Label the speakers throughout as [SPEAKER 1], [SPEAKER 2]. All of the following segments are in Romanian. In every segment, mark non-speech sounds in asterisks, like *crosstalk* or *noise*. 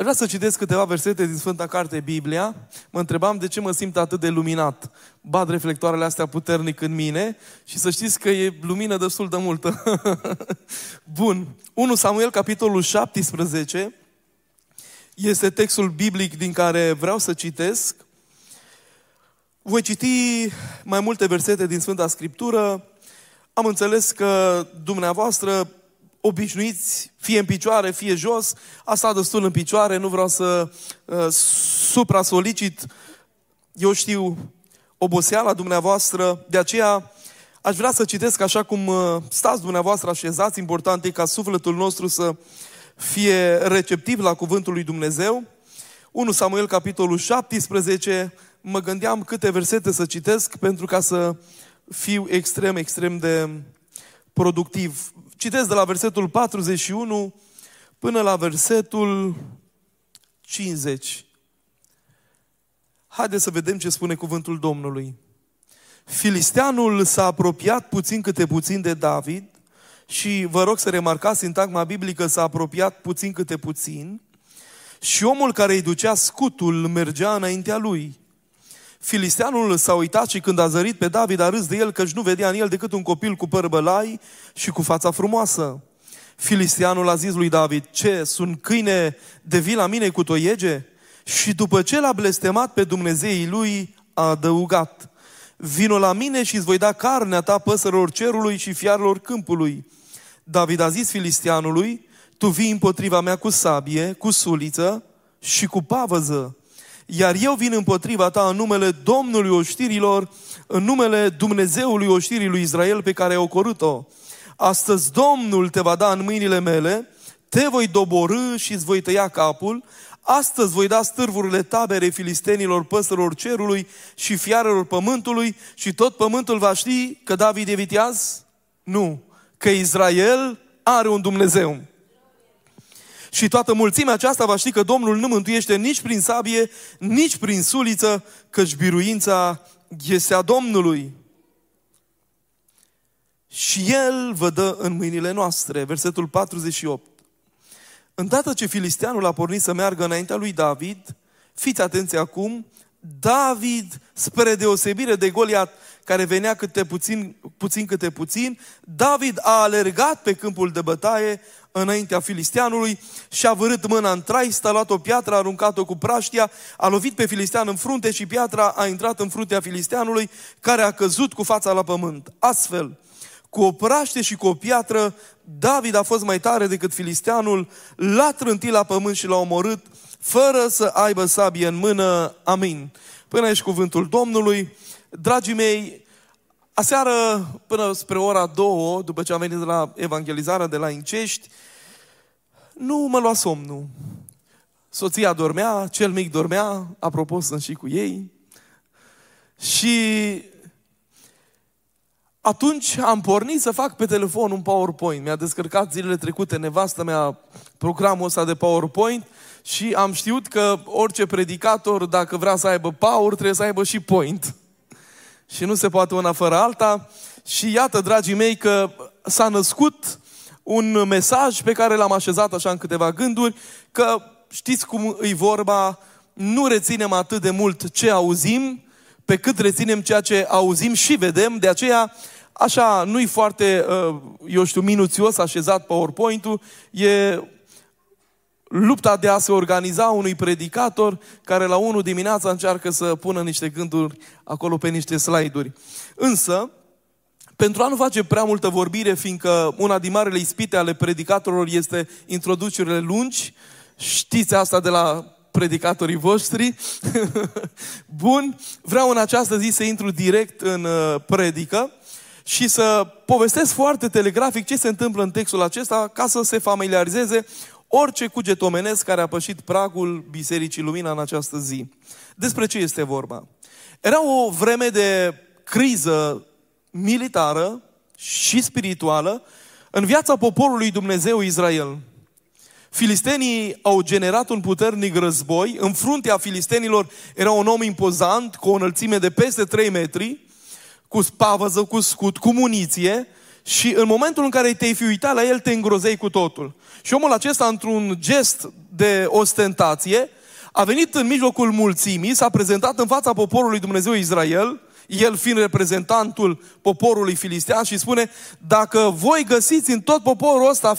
[SPEAKER 1] Aș vrea să citesc câteva versete din Sfânta Carte Biblia. Mă întrebam de ce mă simt atât de luminat. Bad reflectoarele astea puternic în mine și să știți că e lumină destul de multă. *laughs* Bun. 1 Samuel, capitolul 17, este textul biblic din care vreau să citesc. Voi citi mai multe versete din Sfânta Scriptură. Am înțeles că dumneavoastră obișnuiți, fie în picioare, fie jos, a stat destul în picioare, nu vreau să uh, supra-solicit, eu știu, oboseala dumneavoastră, de aceea aș vrea să citesc așa cum uh, stați dumneavoastră așezați, important e ca sufletul nostru să fie receptiv la cuvântul lui Dumnezeu. 1 Samuel, capitolul 17, mă gândeam câte versete să citesc pentru ca să fiu extrem, extrem de productiv. Citesc de la versetul 41 până la versetul 50. Haideți să vedem ce spune cuvântul Domnului. Filisteanul s-a apropiat puțin câte puțin de David și vă rog să remarcați sintagma biblică s-a apropiat puțin câte puțin și omul care îi ducea scutul mergea înaintea lui. Filisteanul s-a uitat și când a zărit pe David a râs de el căci nu vedea în el decât un copil cu păr bălai și cu fața frumoasă. Filisteanul a zis lui David, ce, sunt câine de vii la mine cu toiege? Și după ce l-a blestemat pe Dumnezeii lui, a adăugat, vino la mine și îți voi da carnea ta păsărilor cerului și fiarelor câmpului. David a zis filisteanului, tu vii împotriva mea cu sabie, cu suliță și cu pavăză iar eu vin împotriva ta în numele Domnului oștirilor, în numele Dumnezeului oștirii lui Israel pe care ai ocorât-o. Astăzi Domnul te va da în mâinile mele, te voi doborâ și îți voi tăia capul, Astăzi voi da stârvurile tabere filistenilor păsărilor cerului și fiarelor pământului și tot pământul va ști că David e viteaz? Nu. Că Israel are un Dumnezeu. Și toată mulțimea aceasta va ști că Domnul nu mântuiește nici prin sabie, nici prin suliță, căci biruința este a Domnului. Și El vă dă în mâinile noastre. Versetul 48. Îndată ce filisteanul a pornit să meargă înaintea lui David, fiți atenți acum, David, spre deosebire de Goliat, care venea câte puțin, puțin câte puțin, David a alergat pe câmpul de bătaie înaintea filisteanului și a vărât mâna în trai, a luat o piatră, a aruncat-o cu praștia, a lovit pe filistean în frunte și piatra a intrat în fruntea filisteanului, care a căzut cu fața la pământ. Astfel, cu o praște și cu o piatră, David a fost mai tare decât filisteanul, l-a trântit la pământ și l-a omorât, fără să aibă sabie în mână. Amin. Până aici cuvântul Domnului. Dragii mei, aseară până spre ora două, după ce am venit de la evangelizarea de la Incești, nu mă lua somnul. Soția dormea, cel mic dormea, apropo sunt și cu ei. Și atunci am pornit să fac pe telefon un PowerPoint. Mi-a descărcat zilele trecute nevastă mea programul ăsta de PowerPoint și am știut că orice predicator, dacă vrea să aibă power, trebuie să aibă și point. Și nu se poate una fără alta. Și iată, dragii mei, că s-a născut un mesaj pe care l-am așezat așa în câteva gânduri, că știți cum îi vorba, nu reținem atât de mult ce auzim, pe cât reținem ceea ce auzim și vedem, de aceea așa, nu-i foarte, uh, eu știu, minuțios așezat PowerPoint-ul, e lupta de a se organiza unui predicator care la 1 dimineața încearcă să pună niște gânduri acolo pe niște slide-uri. Însă, pentru a nu face prea multă vorbire, fiindcă una din marele ispite ale predicatorilor este introducerile lungi, știți asta de la predicatorii voștri. *laughs* Bun, vreau în această zi să intru direct în uh, predică și să povestesc foarte telegrafic ce se întâmplă în textul acesta ca să se familiarizeze orice cuget omenesc care a pășit pragul Bisericii Lumina în această zi. Despre ce este vorba? Era o vreme de criză militară și spirituală în viața poporului Dumnezeu Israel. Filistenii au generat un puternic război. În fruntea filistenilor era un om impozant, cu o înălțime de peste 3 metri, cu spavăză, cu scut, cu muniție și în momentul în care te-ai fi uitat la el, te îngrozei cu totul. Și omul acesta, într-un gest de ostentație, a venit în mijlocul mulțimii, s-a prezentat în fața poporului Dumnezeu Israel, el fiind reprezentantul poporului filistean și spune, dacă voi găsiți în tot poporul ăsta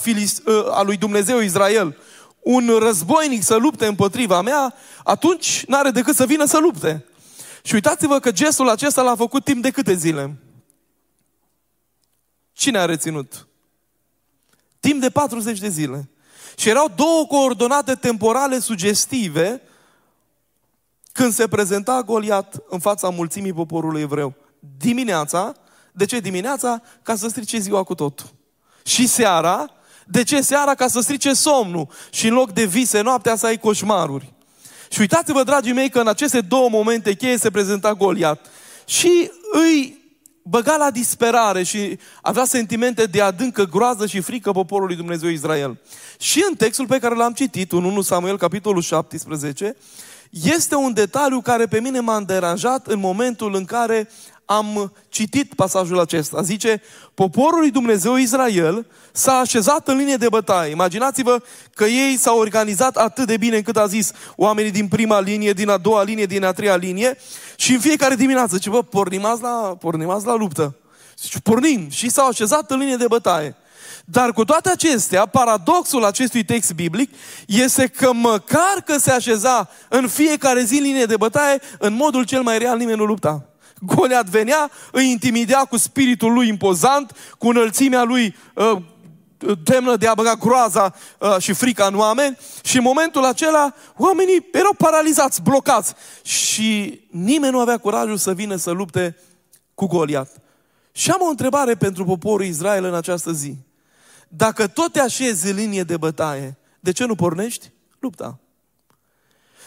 [SPEAKER 1] ă, al lui Dumnezeu Israel un războinic să lupte împotriva mea, atunci n-are decât să vină să lupte. Și uitați-vă că gestul acesta l-a făcut timp de câte zile? Cine a reținut? Timp de 40 de zile. Și erau două coordonate temporale sugestive când se prezenta Goliat în fața mulțimii poporului evreu. Dimineața, de ce dimineața? Ca să strice ziua cu totul. Și seara, de ce seara? Ca să strice somnul. Și în loc de vise noaptea să ai coșmaruri. Și uitați-vă, dragii mei, că în aceste două momente cheie se prezenta Goliat. Și îi băga la disperare și avea sentimente de adâncă groază și frică poporului Dumnezeu Israel. Și în textul pe care l-am citit, în 1 Samuel, capitolul 17, este un detaliu care pe mine m-a deranjat în momentul în care am citit pasajul acesta. Zice, poporul lui Dumnezeu Israel s-a așezat în linie de bătaie. Imaginați-vă că ei s-au organizat atât de bine încât a zis oamenii din prima linie, din a doua linie, din a treia linie și în fiecare dimineață, zice, bă, pornim azi la, pornim azi la luptă. Zice, pornim și s-au așezat în linie de bătaie. Dar cu toate acestea, paradoxul acestui text biblic este că măcar că se așeza în fiecare zi în linie de bătaie, în modul cel mai real nimeni nu lupta. Goliat venea, îi intimidea cu spiritul lui impozant, cu înălțimea lui uh, demnă de a băga groaza uh, și frica în oameni și în momentul acela oamenii erau paralizați, blocați și nimeni nu avea curajul să vină să lupte cu Goliat. Și am o întrebare pentru poporul Israel în această zi. Dacă tot te așezi în linie de bătaie, de ce nu pornești lupta?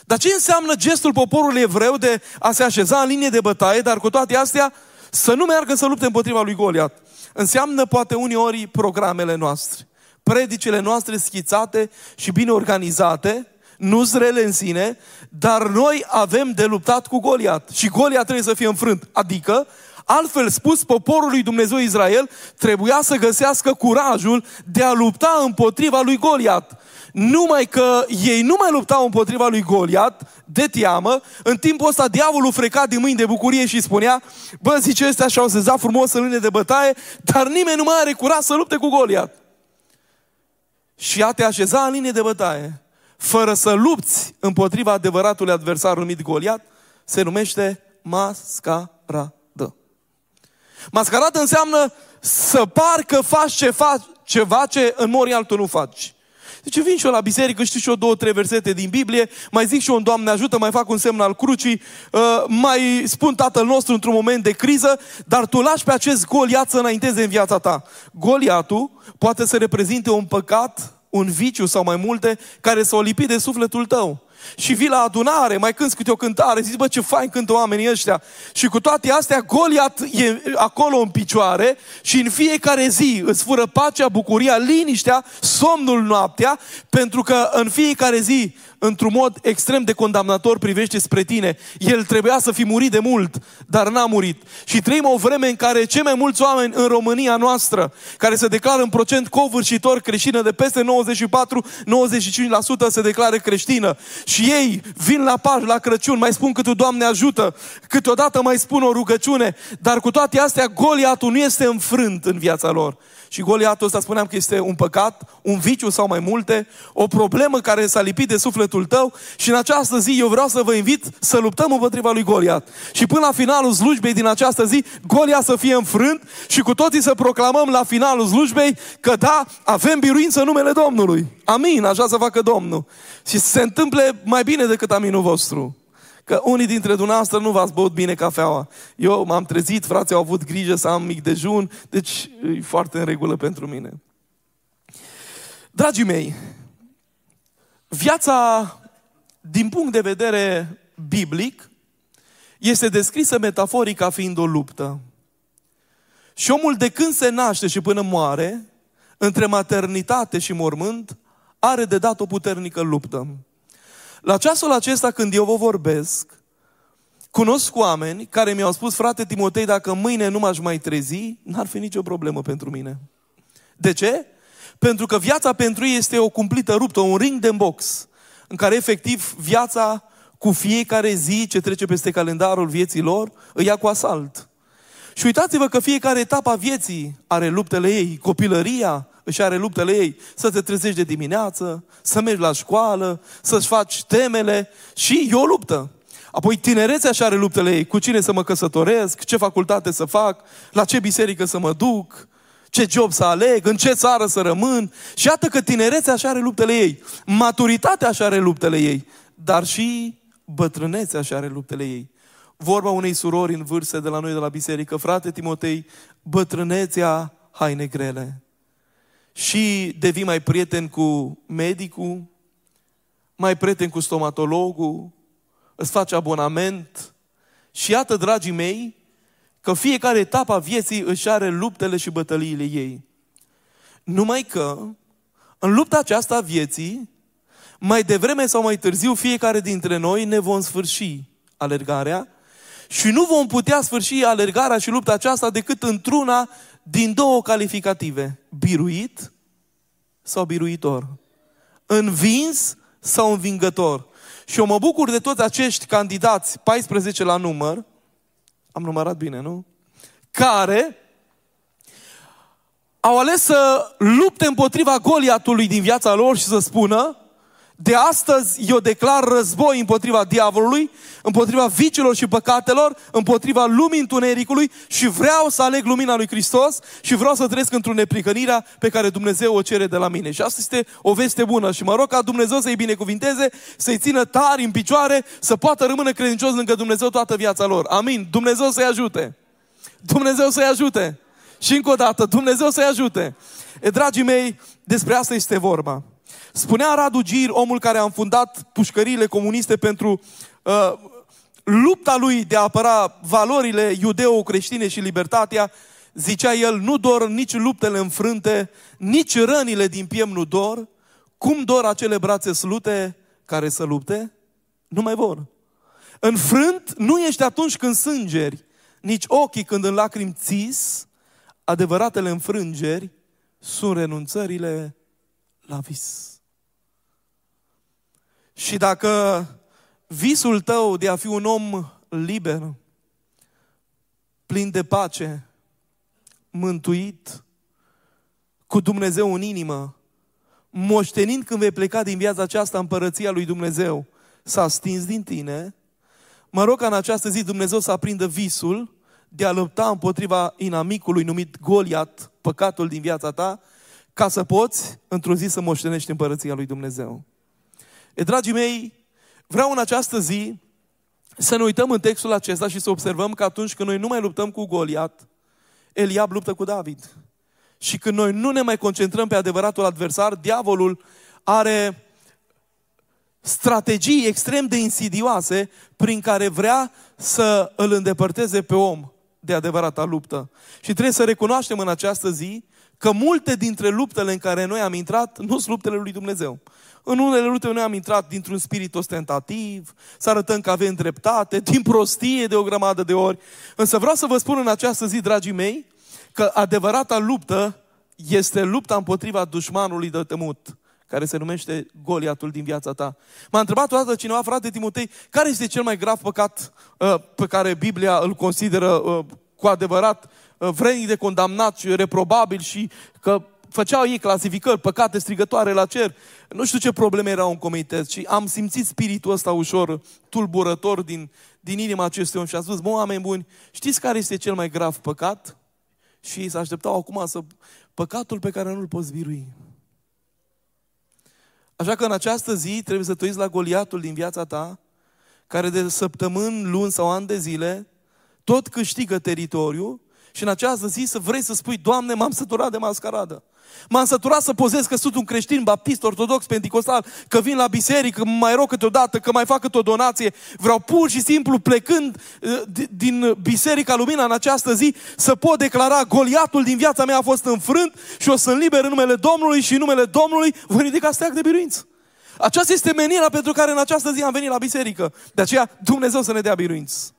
[SPEAKER 1] Dar ce înseamnă gestul poporului evreu de a se așeza în linie de bătaie, dar cu toate astea să nu meargă să lupte împotriva lui Goliat? Înseamnă poate uneori programele noastre, predicile noastre schițate și bine organizate, nu zrele în sine, dar noi avem de luptat cu Goliat. Și Goliat trebuie să fie înfrânt. Adică, altfel spus, poporul lui Dumnezeu Israel trebuia să găsească curajul de a lupta împotriva lui Goliat. Numai că ei nu mai luptau împotriva lui Goliat, de teamă, în timpul ăsta diavolul freca din mâini de bucurie și spunea, bă, zice, ăstea și-au sezat frumos în linie de bătaie, dar nimeni nu mai are curaj să lupte cu Goliat. Și a te așeza în linie de bătaie, fără să lupți împotriva adevăratului adversar numit Goliat, se numește mascaradă. Mascaradă înseamnă să par că faci ce faci, ceva ce în mori altul nu faci. Deci vin și eu la biserică, știu și eu două, trei versete din Biblie, mai zic și eu un Doamne ajută, mai fac un semn al crucii, uh, mai spun Tatăl nostru într-un moment de criză, dar tu lași pe acest Goliat să înainteze în viața ta. Goliatul poate să reprezinte un păcat, un viciu sau mai multe, care s-au lipit de sufletul tău și vii la adunare, mai cânti câte o cântare, zici, bă, ce fain cântă oamenii ăștia. Și cu toate astea, Goliat e acolo în picioare și în fiecare zi îți fură pacea, bucuria, liniștea, somnul noaptea, pentru că în fiecare zi într-un mod extrem de condamnator privește spre tine. El trebuia să fi murit de mult, dar n-a murit. Și trăim o vreme în care cei mai mulți oameni în România noastră, care se declară în procent covârșitor creștină de peste 94-95% se declară creștină. Și ei vin la Paș, la Crăciun, mai spun câte Doamne ajută, câteodată mai spun o rugăciune, dar cu toate astea Goliatul nu este înfrânt în viața lor. Și Goliatul ăsta spuneam că este un păcat, un viciu sau mai multe, o problemă care s-a lipit de sufletul tău și în această zi eu vreau să vă invit să luptăm împotriva lui Goliat. Și până la finalul slujbei din această zi, Goliat să fie înfrânt și cu toții să proclamăm la finalul slujbei că da, avem biruință în numele Domnului. Amin, așa să facă Domnul. Și se întâmple mai bine decât aminul vostru că unii dintre dumneavoastră nu v-ați băut bine cafeaua. Eu m-am trezit, frații au avut grijă să am mic dejun, deci e foarte în regulă pentru mine. Dragii mei, viața din punct de vedere biblic este descrisă metaforic ca fiind o luptă. Și omul de când se naște și până moare, între maternitate și mormânt, are de dat o puternică luptă. La ceasul acesta când eu vă vorbesc, Cunosc oameni care mi-au spus, frate Timotei, dacă mâine nu m-aș mai trezi, n-ar fi nicio problemă pentru mine. De ce? Pentru că viața pentru ei este o cumplită ruptă, un ring de box, în care efectiv viața cu fiecare zi ce trece peste calendarul vieții lor, îi ia cu asalt. Și uitați-vă că fiecare etapă a vieții are luptele ei. Copilăria își are luptele ei. Să te trezești de dimineață, să mergi la școală, să-ți faci temele și e o luptă. Apoi tinerețea și are luptele ei. Cu cine să mă căsătoresc, ce facultate să fac, la ce biserică să mă duc, ce job să aleg, în ce țară să rămân. Și iată că tinerețea așa are luptele ei. Maturitatea așa are luptele ei. Dar și bătrânețea așa are luptele ei. Vorba unei surori în vârstă de la noi de la biserică, frate Timotei, bătrânețea haine grele. Și devii mai prieten cu medicul, mai prieten cu stomatologul, îți faci abonament. Și iată, dragii mei, că fiecare etapă a vieții își are luptele și bătăliile ei. Numai că, în lupta aceasta a vieții, mai devreme sau mai târziu, fiecare dintre noi ne vom sfârși alergarea și nu vom putea sfârși alergarea și lupta aceasta decât într-una din două calificative. Biruit sau biruitor. Învins sau învingător. Și eu mă bucur de toți acești candidați, 14 la număr, am numărat bine, nu? Care au ales să lupte împotriva Goliatului din viața lor și să spună de astăzi eu declar război împotriva diavolului, împotriva vicilor și păcatelor, împotriva lumii întunericului și vreau să aleg lumina lui Hristos și vreau să trăiesc într-o neprihănirea pe care Dumnezeu o cere de la mine. Și asta este o veste bună și mă rog ca Dumnezeu să-i binecuvinteze, să-i țină tari în picioare, să poată rămâne credincios lângă Dumnezeu toată viața lor. Amin. Dumnezeu să-i ajute. Dumnezeu să-i ajute. Și încă o dată, Dumnezeu să-i ajute. E, dragii mei, despre asta este vorba. Spunea Radu Gir, omul care a înfundat pușcăriile comuniste pentru uh, lupta lui de a apăra valorile iudeo-creștine și libertatea, zicea el, nu dor nici luptele înfrânte, nici rănile din piem nu dor, cum dor acele brațe slute care să lupte? Nu mai vor. Înfrânt nu ești atunci când sângeri, nici ochii când în lacrimi țis, adevăratele înfrângeri sunt renunțările la vis. Și dacă visul tău de a fi un om liber, plin de pace, mântuit, cu Dumnezeu în inimă, moștenind când vei pleca din viața aceasta împărăția lui Dumnezeu, s-a stins din tine, mă rog ca în această zi Dumnezeu să aprindă visul de a lupta împotriva inamicului numit Goliat, păcatul din viața ta, ca să poți într-o zi să moștenești împărăția lui Dumnezeu. E, dragii mei, vreau în această zi să ne uităm în textul acesta și să observăm că atunci când noi nu mai luptăm cu Goliat, Eliab luptă cu David. Și când noi nu ne mai concentrăm pe adevăratul adversar, diavolul are strategii extrem de insidioase prin care vrea să îl îndepărteze pe om de adevărata luptă. Și trebuie să recunoaștem în această zi că multe dintre luptele în care noi am intrat nu sunt luptele lui Dumnezeu. În unele lupte noi am intrat dintr-un spirit ostentativ, să arătăm că avem dreptate, din prostie de o grămadă de ori. Însă vreau să vă spun în această zi, dragii mei, că adevărata luptă este lupta împotriva dușmanului de temut, care se numește Goliatul din viața ta. M-a întrebat o dată cineva, frate Timotei, care este cel mai grav păcat uh, pe care Biblia îl consideră uh, cu adevărat uh, vrednic de condamnat și reprobabil și că făceau ei clasificări, păcate strigătoare la cer. Nu știu ce probleme erau în comitet și am simțit spiritul ăsta ușor tulburător din, din inima acestui om și am spus, mă, oameni buni, știți care este cel mai grav păcat? Și ei se așteptau acum să... Păcatul pe care nu-l poți birui. Așa că în această zi trebuie să te uiți la Goliatul din viața ta, care de săptămâni, luni sau ani de zile, tot câștigă teritoriu și în această zi să vrei să spui, Doamne, m-am săturat de mascaradă. M-am săturat să pozez că sunt un creștin baptist, ortodox, pentecostal, că vin la biserică, că mai rog câteodată, că mai fac câte o donație. Vreau pur și simplu, plecând uh, din Biserica Lumina în această zi, să pot declara Goliatul din viața mea a fost înfrânt și o sunt liber în numele Domnului și în numele Domnului voi ridica steag de biruință. Aceasta este menirea pentru care în această zi am venit la biserică. De aceea Dumnezeu să ne dea biruință.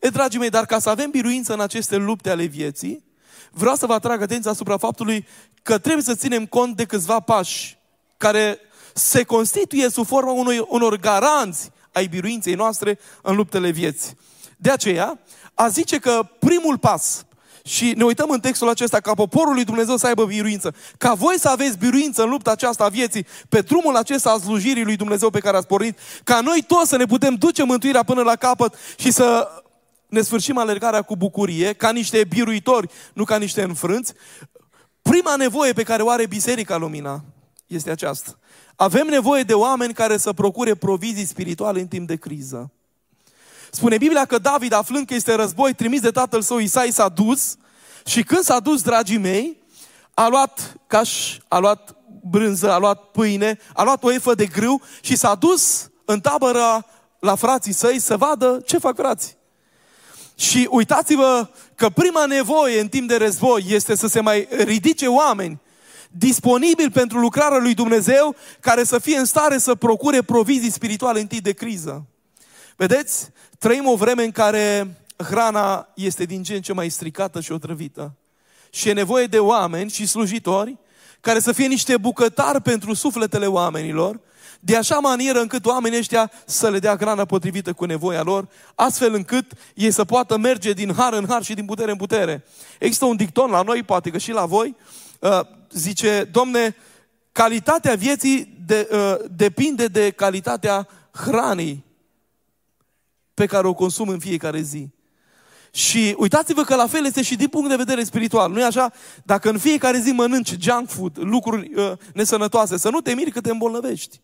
[SPEAKER 1] E, dragii mei, dar ca să avem biruință în aceste lupte ale vieții, vreau să vă atrag atenția asupra faptului că trebuie să ținem cont de câțiva pași care se constituie sub forma unui, unor garanți ai biruinței noastre în luptele vieții. De aceea, a zice că primul pas, și ne uităm în textul acesta, ca poporul lui Dumnezeu să aibă biruință, ca voi să aveți biruință în lupta aceasta a vieții, pe drumul acesta a slujirii lui Dumnezeu pe care ați pornit, ca noi toți să ne putem duce mântuirea până la capăt și să ne sfârșim alergarea cu bucurie, ca niște biruitori, nu ca niște înfrânți, prima nevoie pe care o are Biserica Lumina este aceasta. Avem nevoie de oameni care să procure provizii spirituale în timp de criză. Spune Biblia că David, aflând că este război, trimis de tatăl său Isai, s-a dus și când s-a dus, dragii mei, a luat caș, a luat brânză, a luat pâine, a luat o efă de grâu și s-a dus în tabără la frații săi să vadă ce fac frații. Și uitați-vă că prima nevoie în timp de război este să se mai ridice oameni disponibili pentru lucrarea lui Dumnezeu care să fie în stare să procure provizii spirituale în timp de criză. Vedeți? Trăim o vreme în care hrana este din ce în ce mai stricată și otrăvită. Și e nevoie de oameni și slujitori care să fie niște bucătari pentru sufletele oamenilor, de așa manieră încât oamenii ăștia să le dea hrana potrivită cu nevoia lor, astfel încât ei să poată merge din har în har și din putere în putere. Există un dicton la noi, poate că și la voi, uh, zice, domne, calitatea vieții de, uh, depinde de calitatea hranei pe care o consum în fiecare zi. Și uitați-vă că la fel este și din punct de vedere spiritual. Nu e așa? Dacă în fiecare zi mănânci junk food, lucruri uh, nesănătoase, să nu te miri că te îmbolnăvești.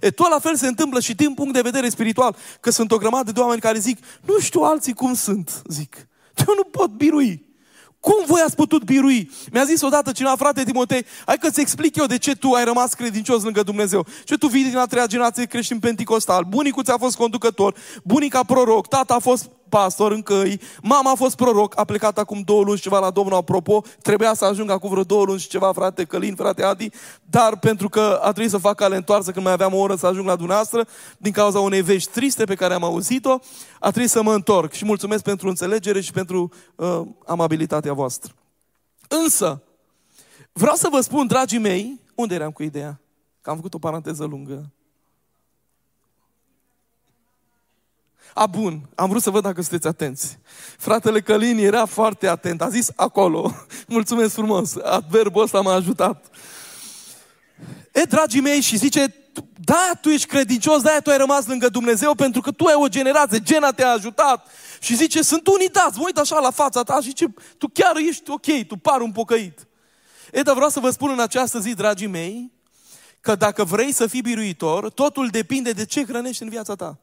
[SPEAKER 1] E, tot la fel se întâmplă și din punct de vedere spiritual, că sunt o grămadă de oameni care zic, nu știu alții cum sunt, zic. Eu nu pot birui. Cum voi ați putut birui? Mi-a zis odată cineva, frate Timotei, hai că-ți explic eu de ce tu ai rămas credincios lângă Dumnezeu. Ce tu vii din a treia generație creștin penticostal. Bunicul ți-a fost conducător, bunica proroc, tata a fost pastor în căi, mama a fost proroc, a plecat acum două luni și ceva la Domnul, apropo, trebuia să ajungă acum vreo două luni și ceva, frate Călin, frate Adi, dar pentru că a trebuit să fac cale întoarsă când mai aveam o oră să ajung la dumneavoastră, din cauza unei vești triste pe care am auzit-o, a trebuit să mă întorc și mulțumesc pentru înțelegere și pentru uh, amabilitatea voastră. Însă, vreau să vă spun, dragii mei, unde eram cu ideea? Că am făcut o paranteză lungă. A, bun, am vrut să văd dacă sunteți atenți. Fratele Călin era foarte atent, a zis acolo. *laughs* Mulțumesc frumos, adverbul ăsta m-a ajutat. E, dragii mei, și zice, da, tu ești credincios, da, tu ai rămas lângă Dumnezeu pentru că tu ai o generație, gena te-a ajutat. Și zice, sunt unii dați, mă uit așa la fața ta și zice, tu chiar ești ok, tu pari un pocăit. E, dar vreau să vă spun în această zi, dragii mei, că dacă vrei să fii biruitor, totul depinde de ce hrănești în viața ta.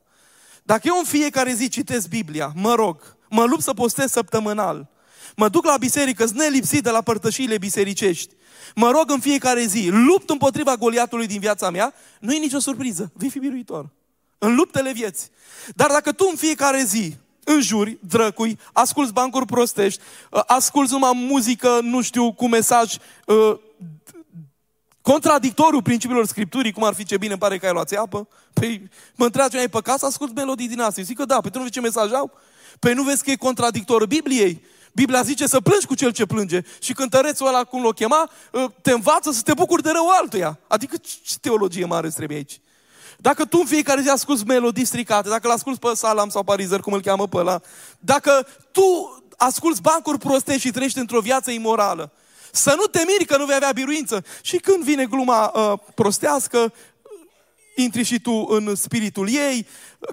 [SPEAKER 1] Dacă eu în fiecare zi citesc Biblia, mă rog, mă lupt să postez săptămânal, mă duc la biserică, sunt nelipsit de la părtășiile bisericești, mă rog în fiecare zi, lupt împotriva goliatului din viața mea, nu e nicio surpriză, vei fi biruitor. În luptele vieții. Dar dacă tu în fiecare zi înjuri, drăcui, asculți bancuri prostești, asculți numai muzică, nu știu, cu mesaj uh, Contradictoriu principiilor Scripturii, cum ar fi ce bine îmi pare că ai luat apă. Păi mă întreabă ai păcat să ascult melodii din astea. Zic că da, păi tu nu vezi ce mesaj au? Păi nu vezi că e contradictor Bibliei? Biblia zice să plângi cu cel ce plânge. Și cântărețul ăla, cum l-o chema, ă, te învață să te bucuri de rău altuia. Adică ce teologie mare trebuie aici? Dacă tu în fiecare zi asculți melodii stricate, dacă l asculți pe Salam sau Parizer, cum îl cheamă pe ăla, dacă tu asculți bancuri prostești și trăiești într-o viață imorală, să nu te miri că nu vei avea biruință. Și când vine gluma uh, prostească, intri și tu în spiritul ei,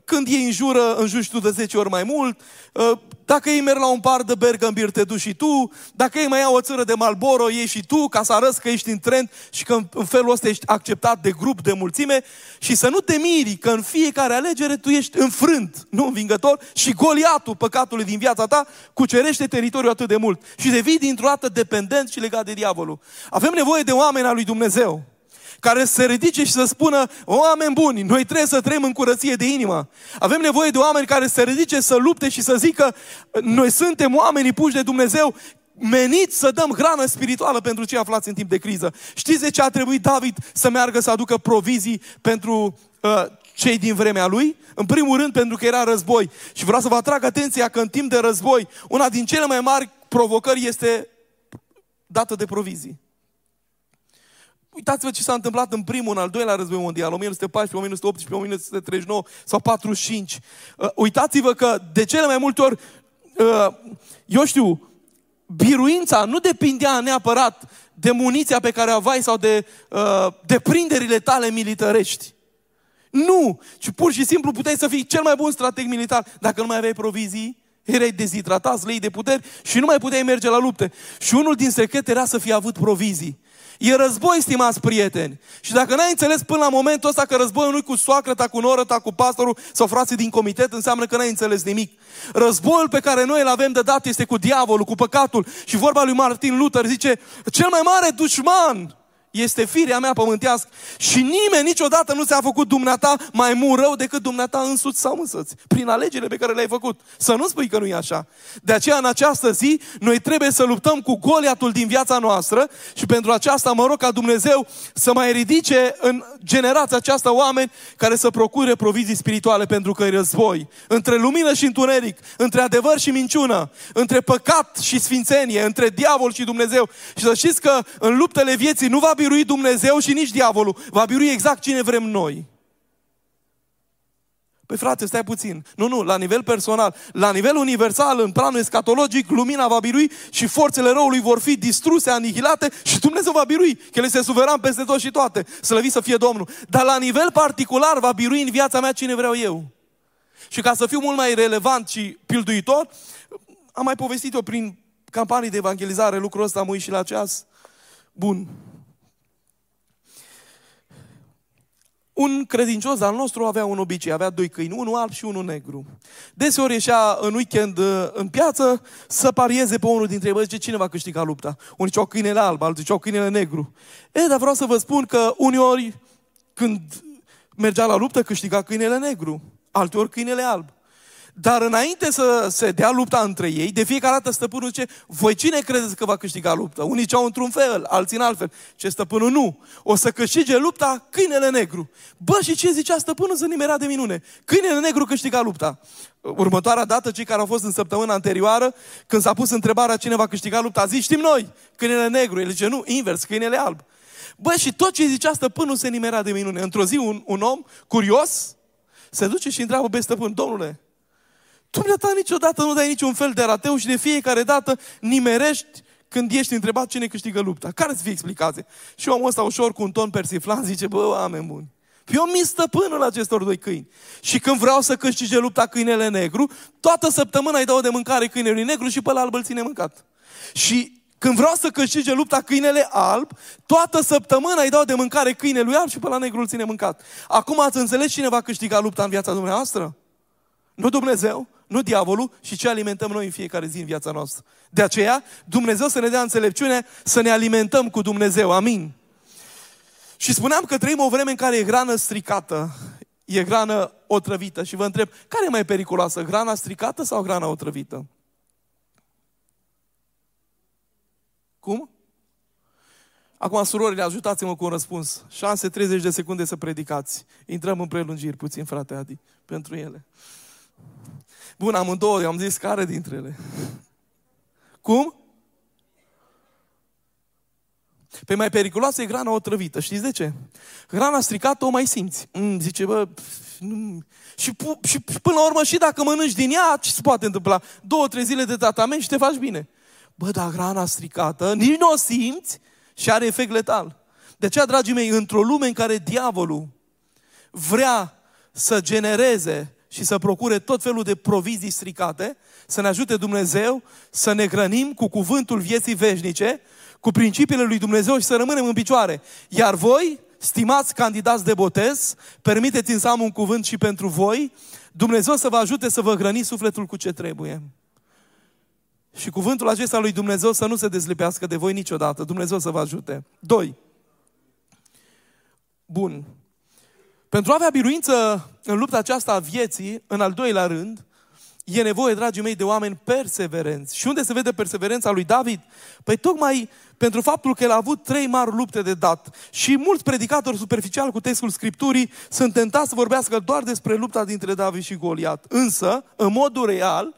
[SPEAKER 1] când ei înjură, înjuri tu de 10 ori mai mult, uh, dacă ei merg la un par de Bergambir, te duci și tu, dacă ei mai iau o țără de Malboro, ieși și tu, ca să arăți că ești în trend și că în felul ăsta ești acceptat de grup, de mulțime, și să nu te miri că în fiecare alegere tu ești înfrânt, nu învingător, și goliatul păcatului din viața ta cucerește teritoriul atât de mult. Și devii dintr-o dată dependent și legat de diavolul. Avem nevoie de oameni al lui Dumnezeu care să se ridice și să spună, oameni buni, noi trebuie să trăim în curăție de inimă. Avem nevoie de oameni care să se ridice, să lupte și să zică, noi suntem oamenii puși de Dumnezeu, meniți să dăm hrană spirituală pentru cei aflați în timp de criză. Știți de ce a trebuit David să meargă să aducă provizii pentru uh, cei din vremea lui? În primul rând pentru că era război. Și vreau să vă atrag atenția că în timp de război, una din cele mai mari provocări este dată de provizii. Uitați-vă ce s-a întâmplat în primul, în al doilea război mondial, 1914, 1918, 1939 sau 45. Uh, uitați-vă că de cele mai multe ori, uh, eu știu, biruința nu depindea neapărat de muniția pe care o aveai sau de uh, deprinderile tale militărești. Nu! Ci pur și simplu puteai să fii cel mai bun strateg militar dacă nu mai aveai provizii, erai dezidratat, lei de puteri și nu mai puteai merge la lupte. Și unul din secrete era să fie avut provizii. E război, stimați prieteni. Și dacă n-ai înțeles până la momentul ăsta că războiul nu cu soacră ta, cu noră ta, cu pastorul sau frații din comitet, înseamnă că n-ai înțeles nimic. Războiul pe care noi îl avem de dat este cu diavolul, cu păcatul. Și vorba lui Martin Luther zice, cel mai mare dușman este firea mea pământească și nimeni niciodată nu ți-a făcut dumneata mai mult rău decât dumneata însuți sau însăți, prin alegerile pe care le-ai făcut. Să nu spui că nu e așa. De aceea, în această zi, noi trebuie să luptăm cu Goliatul din viața noastră și pentru aceasta mă rog ca Dumnezeu să mai ridice în generația aceasta oameni care să procure provizii spirituale pentru că e război. Între lumină și întuneric, între adevăr și minciună, între păcat și sfințenie, între diavol și Dumnezeu. Și să știți că în luptele vieții nu va birui Dumnezeu și nici diavolul. Va birui exact cine vrem noi. Păi frate, stai puțin. Nu, nu, la nivel personal. La nivel universal, în planul escatologic, lumina va birui și forțele răului vor fi distruse, anihilate și Dumnezeu va birui. Că El este suveran peste tot și toate. Slăvit să fie Domnul. Dar la nivel particular va birui în viața mea cine vreau eu. Și ca să fiu mult mai relevant și pilduitor, am mai povestit eu prin campanii de evangelizare lucrul ăsta, am și la ceas. Bun, Un credincios al nostru avea un obicei, avea doi câini, unul alb și unul negru. Deseori ieșea în weekend uh, în piață să parieze pe unul dintre ei, bă, zice, cine va câștiga lupta? Unii ziceau câinele alb, alții ziceau câinele negru. E, dar vreau să vă spun că uneori când mergea la luptă câștiga câinele negru, alteori câinele alb. Dar înainte să se dea lupta între ei, de fiecare dată stăpânul zice, voi cine credeți că va câștiga lupta? Unii ceau într-un fel, alții în altfel. Ce stăpânul nu. O să câștige lupta câinele negru. Bă, și ce zicea stăpânul să nimerea de minune? Câinele negru câștiga lupta. Următoarea dată, cei care au fost în săptămâna anterioară, când s-a pus întrebarea cine va câștiga lupta, zic, știm noi, câinele negru. El zice, nu, invers, câinele alb. Bă, și tot ce zicea stăpânul se nimerea de minune. Într-o zi, un, un om curios se duce și întreabă pe stăpân, domnule, Dumneata niciodată nu dai niciun fel de rateu și de fiecare dată nimerești când ești întrebat cine câștigă lupta. Care să fie explicație? Și omul ăsta ușor cu un ton persiflant zice, bă, oameni buni, eu mi stăpânul acestor doi câini. Și când vreau să câștige lupta câinele negru, toată săptămâna îi dau de mâncare câinelui negru și pe la alb îl ține mâncat. Și când vreau să câștige lupta câinele alb, toată săptămâna îi dau de mâncare câinelui alb și pe la negru îl ține mâncat. Acum ați înțeles cine va câștiga lupta în viața dumneavoastră? Nu Dumnezeu, nu diavolul și ce alimentăm noi în fiecare zi în viața noastră. De aceea, Dumnezeu să ne dea înțelepciune să ne alimentăm cu Dumnezeu. Amin. Și spuneam că trăim o vreme în care e hrană stricată, e hrană otrăvită. Și vă întreb, care e mai periculoasă, hrana stricată sau hrana otrăvită? Cum? Acum, surorile, ajutați-mă cu un răspuns. Șanse 30 de secunde să predicați. Intrăm în prelungiri puțin, frate Adi, pentru ele. Bun, amândouă, eu am zis care dintre ele. Cum? Pe mai periculoasă e hrana otrăvită. Știți de ce? Hrana stricată o mai simți. Mm, zice, bă, nu. Și, pu- și până la urmă, și dacă mănânci din ea, ce se poate întâmpla? Două, trei zile de tratament și te faci bine. Bă, dar hrana stricată, nici nu o simți și are efect letal. De aceea, dragii mei, într-o lume în care diavolul vrea să genereze și să procure tot felul de provizii stricate, să ne ajute Dumnezeu să ne hrănim cu cuvântul vieții veșnice, cu principiile lui Dumnezeu și să rămânem în picioare. Iar voi, stimați candidați de botez, permiteți-mi să am un cuvânt și pentru voi, Dumnezeu să vă ajute să vă hrăniți sufletul cu ce trebuie. Și cuvântul acesta lui Dumnezeu să nu se dezlipească de voi niciodată. Dumnezeu să vă ajute. Doi. Bun. Pentru a avea biruință în lupta aceasta a vieții, în al doilea rând, e nevoie, dragii mei, de oameni perseverenți. Și unde se vede perseverența lui David? Păi tocmai pentru faptul că el a avut trei mari lupte de dat. Și mulți predicatori superficial cu textul Scripturii sunt tentați să vorbească doar despre lupta dintre David și Goliat. Însă, în modul real,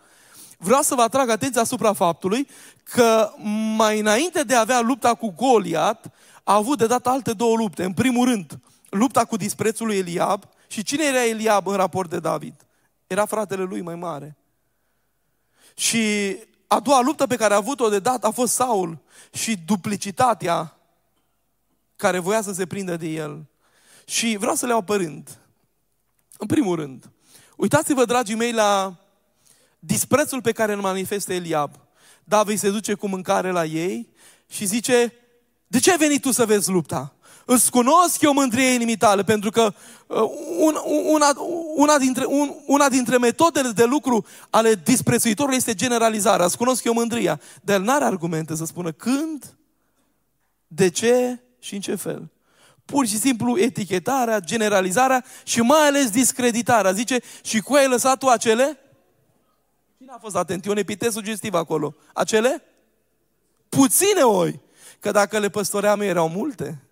[SPEAKER 1] vreau să vă atrag atenția asupra faptului că mai înainte de a avea lupta cu Goliat, a avut de dat alte două lupte. În primul rând, lupta cu disprețul lui Eliab. Și cine era Eliab în raport de David? Era fratele lui mai mare. Și a doua luptă pe care a avut-o de dat a fost Saul și duplicitatea care voia să se prindă de el. Și vreau să le iau părând. În primul rând, uitați-vă, dragii mei, la disprețul pe care îl manifestă Eliab. David se duce cu mâncare la ei și zice, de ce ai venit tu să vezi lupta? Îți cunosc eu mândrie inimitale, pentru că uh, un, una, una, dintre, un, una dintre metodele de lucru ale disprețuitorului este generalizarea. Îți cunosc eu mândria. Dar el n-are argumente să spună când, de ce și în ce fel. Pur și simplu etichetarea, generalizarea și mai ales discreditarea. Zice, și cu ai lăsat tu acele? Cine a fost atent? E un epitet sugestiv acolo. Acele? Puține oi. Că dacă le păstoream erau multe.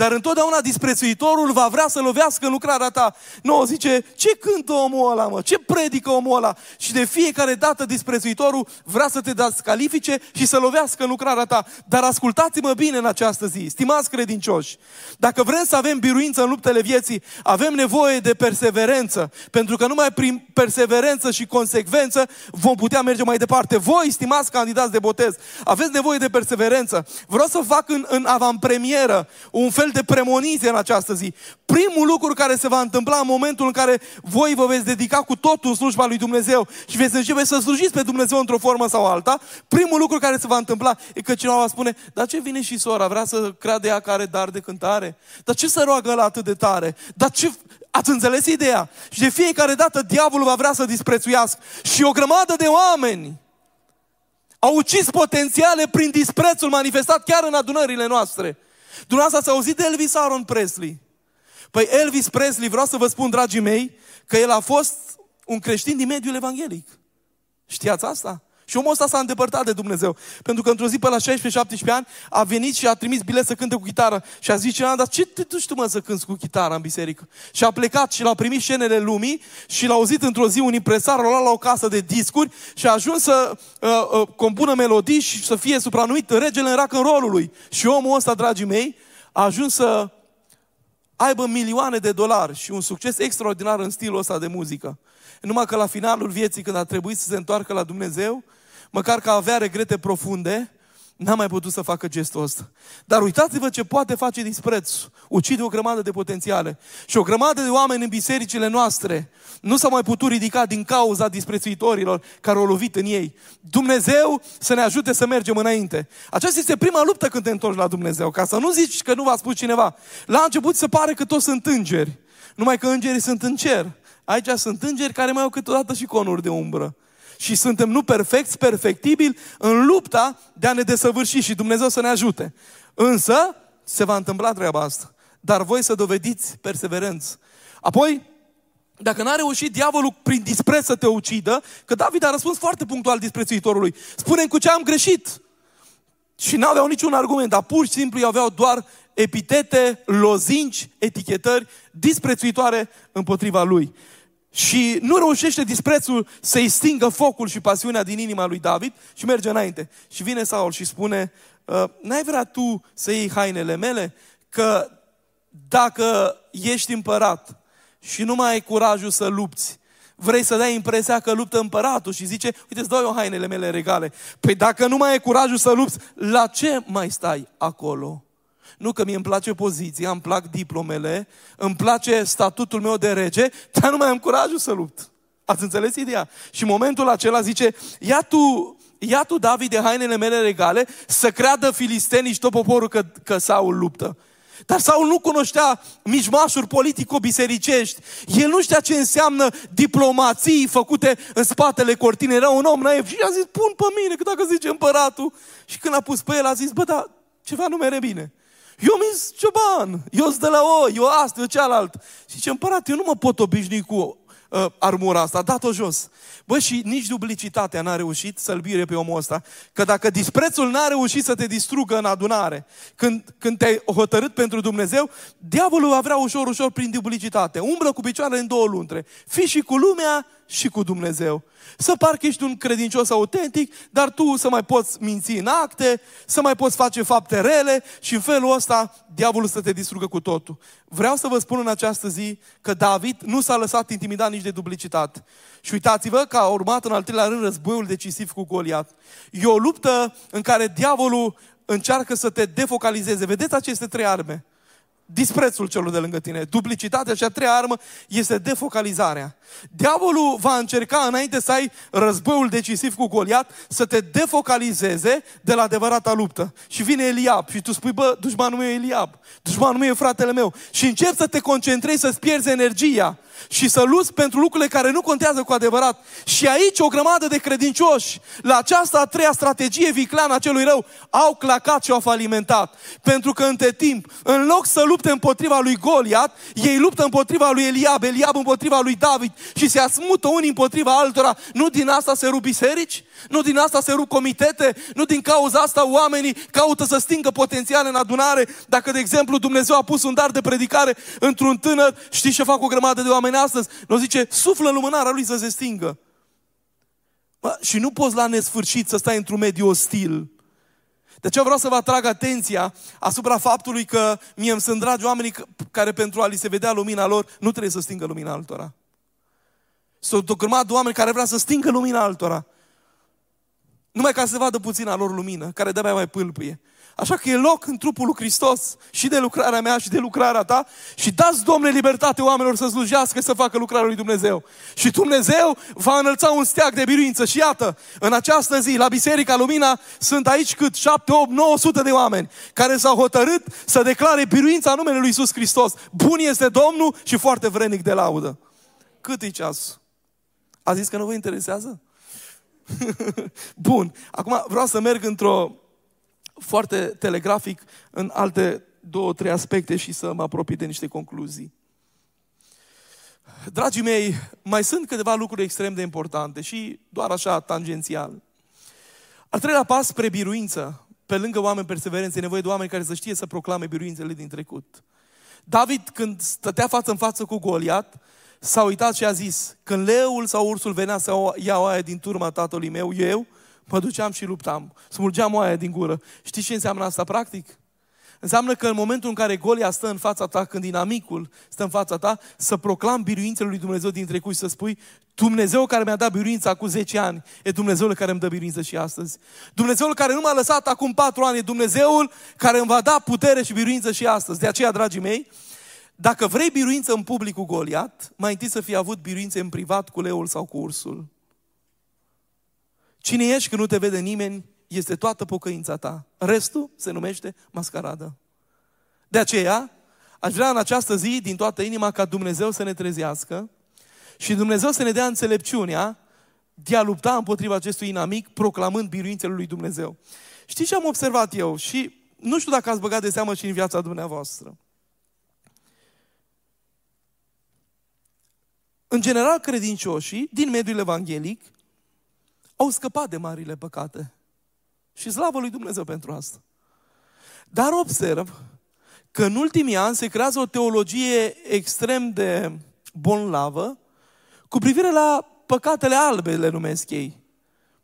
[SPEAKER 1] Dar întotdeauna disprețuitorul va vrea să lovească în lucrarea ta. Nu, zice, ce cântă omul ăla, mă? Ce predică omul ăla? Și de fiecare dată disprețuitorul vrea să te descalifice și să lovească în lucrarea ta. Dar ascultați-mă bine în această zi, stimați credincioși. Dacă vrem să avem biruință în luptele vieții, avem nevoie de perseverență. Pentru că numai prin perseverență și consecvență vom putea merge mai departe. Voi, stimați candidați de botez, aveți nevoie de perseverență. Vreau să fac în, în avantpremieră un fel de premoniție în această zi. Primul lucru care se va întâmpla în momentul în care voi vă veți dedica cu totul în slujba lui Dumnezeu și veți începe să slujiți pe Dumnezeu într-o formă sau alta, primul lucru care se va întâmpla e că cineva va spune, dar ce vine și sora, vrea să creadă ea care dar de cântare? Dar ce să roagă la atât de tare? Dar ce... Ați înțeles ideea? Și de fiecare dată diavolul va vrea să disprețuiască. Și o grămadă de oameni au ucis potențiale prin disprețul manifestat chiar în adunările noastre. Dumneavoastră ați auzit de Elvis Aaron Presley? Păi Elvis Presley, vreau să vă spun, dragii mei, că el a fost un creștin din mediul evanghelic. Știați asta? Și omul ăsta s-a îndepărtat de Dumnezeu. Pentru că într-o zi pe la 16-17 ani a venit și a trimis bilet să cânte cu chitară. Și a zis cineva, dar ce te duci tu mă să cânti cu chitară în biserică? Și a plecat și l-a primit scenele lumii și l-a auzit într-o zi un impresar, l-a luat la o casă de discuri și a ajuns să uh, uh, compună melodii și să fie supranumit regele în rock rolului. Și omul ăsta, dragii mei, a ajuns să aibă milioane de dolari și un succes extraordinar în stilul ăsta de muzică. Numai că la finalul vieții, când a trebuit să se întoarcă la Dumnezeu, măcar că avea regrete profunde, n-a mai putut să facă gestul ăsta. Dar uitați-vă ce poate face dispreț. Ucide o grămadă de potențiale. Și o grămadă de oameni în bisericile noastre nu s-au mai putut ridica din cauza disprețuitorilor care au lovit în ei. Dumnezeu să ne ajute să mergem înainte. Aceasta este prima luptă când te întorci la Dumnezeu. Ca să nu zici că nu v-a spus cineva. La început se pare că toți sunt îngeri. Numai că îngerii sunt în cer. Aici sunt îngeri care mai au câteodată și conuri de umbră și suntem nu perfecți, perfectibili în lupta de a ne desăvârși și Dumnezeu să ne ajute. Însă, se va întâmpla treaba asta. Dar voi să dovediți perseverență. Apoi, dacă n-a reușit diavolul prin dispreț să te ucidă, că David a răspuns foarte punctual disprețuitorului. spune cu ce am greșit. Și n-aveau niciun argument, dar pur și simplu aveau doar epitete, lozinci, etichetări disprețuitoare împotriva lui. Și nu reușește disprețul să-i stingă focul și pasiunea din inima lui David și merge înainte. Și vine Saul și spune, ă, n-ai vrea tu să iei hainele mele? Că dacă ești împărat și nu mai ai curajul să lupți, vrei să dai impresia că luptă împăratul și zice, uite, îți dau eu hainele mele regale. Păi dacă nu mai ai curajul să lupți, la ce mai stai acolo? Nu că mie îmi place poziția, îmi plac diplomele, îmi place statutul meu de rege, dar nu mai am curajul să lupt. Ați înțeles ideea? Și în momentul acela zice, ia tu, ia tu David de hainele mele regale să creadă filistenii și tot poporul că, că Saul luptă. Dar Saul nu cunoștea mijmașuri politico-bisericești. El nu știa ce înseamnă diplomații făcute în spatele cortinei. Era un om naiv și a zis, pun pe mine, că dacă zice împăratul. Și când a pus pe el, a zis, bă, dar ceva nu mere bine. Eu mi cioban, eu sunt de la o, eu asta, eu cealalt. Și ce împărat, eu nu mă pot obișnui cu uh, armura asta, a dat-o jos. Bă, și nici duplicitatea n-a reușit să-l bire pe omul ăsta. Că dacă disprețul n-a reușit să te distrugă în adunare, când, când te-ai hotărât pentru Dumnezeu, diavolul va vrea ușor, ușor prin duplicitate. Umblă cu picioarele în două luntre. Fii și cu lumea și cu Dumnezeu. Să parcă ești un credincios autentic, dar tu să mai poți minți în acte, să mai poți face fapte rele și în felul ăsta diavolul să te distrugă cu totul. Vreau să vă spun în această zi că David nu s-a lăsat intimidat nici de duplicitate. Și uitați-vă că a urmat în al treilea rând războiul decisiv cu Goliat. E o luptă în care diavolul încearcă să te defocalizeze. Vedeți aceste trei arme disprețul celor de lângă tine. Duplicitatea și a treia armă este defocalizarea. Diavolul va încerca înainte să ai războiul decisiv cu Goliat să te defocalizeze de la adevărata luptă. Și vine Eliab și tu spui, bă, dușmanul meu e Eliab, dușmanul meu e fratele meu. Și începi să te concentrezi, să-ți pierzi energia și să luți pentru lucrurile care nu contează cu adevărat. Și aici o grămadă de credincioși, la această a treia strategie vicleană a celui rău, au clacat și au falimentat. Pentru că între timp, în loc să lupte împotriva lui Goliat, ei luptă împotriva lui Eliab, Eliab împotriva lui David și se asmută unii împotriva altora. Nu din asta se rup biserici? Nu din asta se rup comitete? Nu din cauza asta oamenii caută să stingă potențial în adunare? Dacă, de exemplu, Dumnezeu a pus un dar de predicare într-un tânăr, știți ce fac o grămadă de oameni astăzi? Nu zice, suflă în lumânarea lui să se stingă. Bă, și nu poți la nesfârșit să stai într-un mediu ostil. De aceea vreau să vă atrag atenția asupra faptului că mie îmi sunt dragi oamenii care pentru a li se vedea lumina lor nu trebuie să stingă lumina altora. Sunt o grămadă de oameni care vrea să stingă lumina altora. Numai ca să vadă puțin a lor lumină, care de-abia mai pâlpâie. Așa că e loc în trupul lui Hristos și de lucrarea mea și de lucrarea ta și dați, Domnule, libertate oamenilor să slujească, să facă lucrarea lui Dumnezeu. Și Dumnezeu va înălța un steag de biruință. Și iată, în această zi, la Biserica Lumina, sunt aici cât 7, 8, 900 de oameni care s-au hotărât să declare biruința numele lui Iisus Hristos. Bun este Domnul și foarte vrenic de laudă. Cât e ceasul? A zis că nu vă interesează? *laughs* Bun. Acum vreau să merg într-o foarte telegrafic în alte două, trei aspecte și să mă apropii de niște concluzii. Dragii mei, mai sunt câteva lucruri extrem de importante și doar așa tangențial. Al treilea pas spre biruință, pe lângă oameni perseverenți, e nevoie de oameni care să știe să proclame biruințele din trecut. David, când stătea față în față cu Goliat, s-a uitat și a zis, când leul sau ursul venea să ia oaia din turma tatălui meu, eu mă duceam și luptam, smulgeam oaia din gură. Știți ce înseamnă asta practic? Înseamnă că în momentul în care Golia stă în fața ta, când dinamicul stă în fața ta, să proclam biruințele lui Dumnezeu din trecut și să spui Dumnezeu care mi-a dat biruința acum 10 ani, e Dumnezeul care îmi dă biruință și astăzi. Dumnezeul care nu m-a lăsat acum 4 ani, e Dumnezeul care îmi va da putere și biruință și astăzi. De aceea, dragii mei, dacă vrei biruință în public cu Goliat, mai întâi să fii avut biruințe în privat cu leul sau cu ursul. Cine ești când nu te vede nimeni, este toată pocăința ta. Restul se numește mascaradă. De aceea, aș vrea în această zi, din toată inima, ca Dumnezeu să ne trezească și Dumnezeu să ne dea înțelepciunea de a lupta împotriva acestui inamic, proclamând biruințele lui Dumnezeu. Știți ce am observat eu? Și nu știu dacă ați băgat de seamă și în viața dumneavoastră. În general, credincioșii din mediul evanghelic au scăpat de marile păcate. Și slavă lui Dumnezeu pentru asta. Dar observ că în ultimii ani se creează o teologie extrem de bonlavă cu privire la păcatele albe, le numesc ei.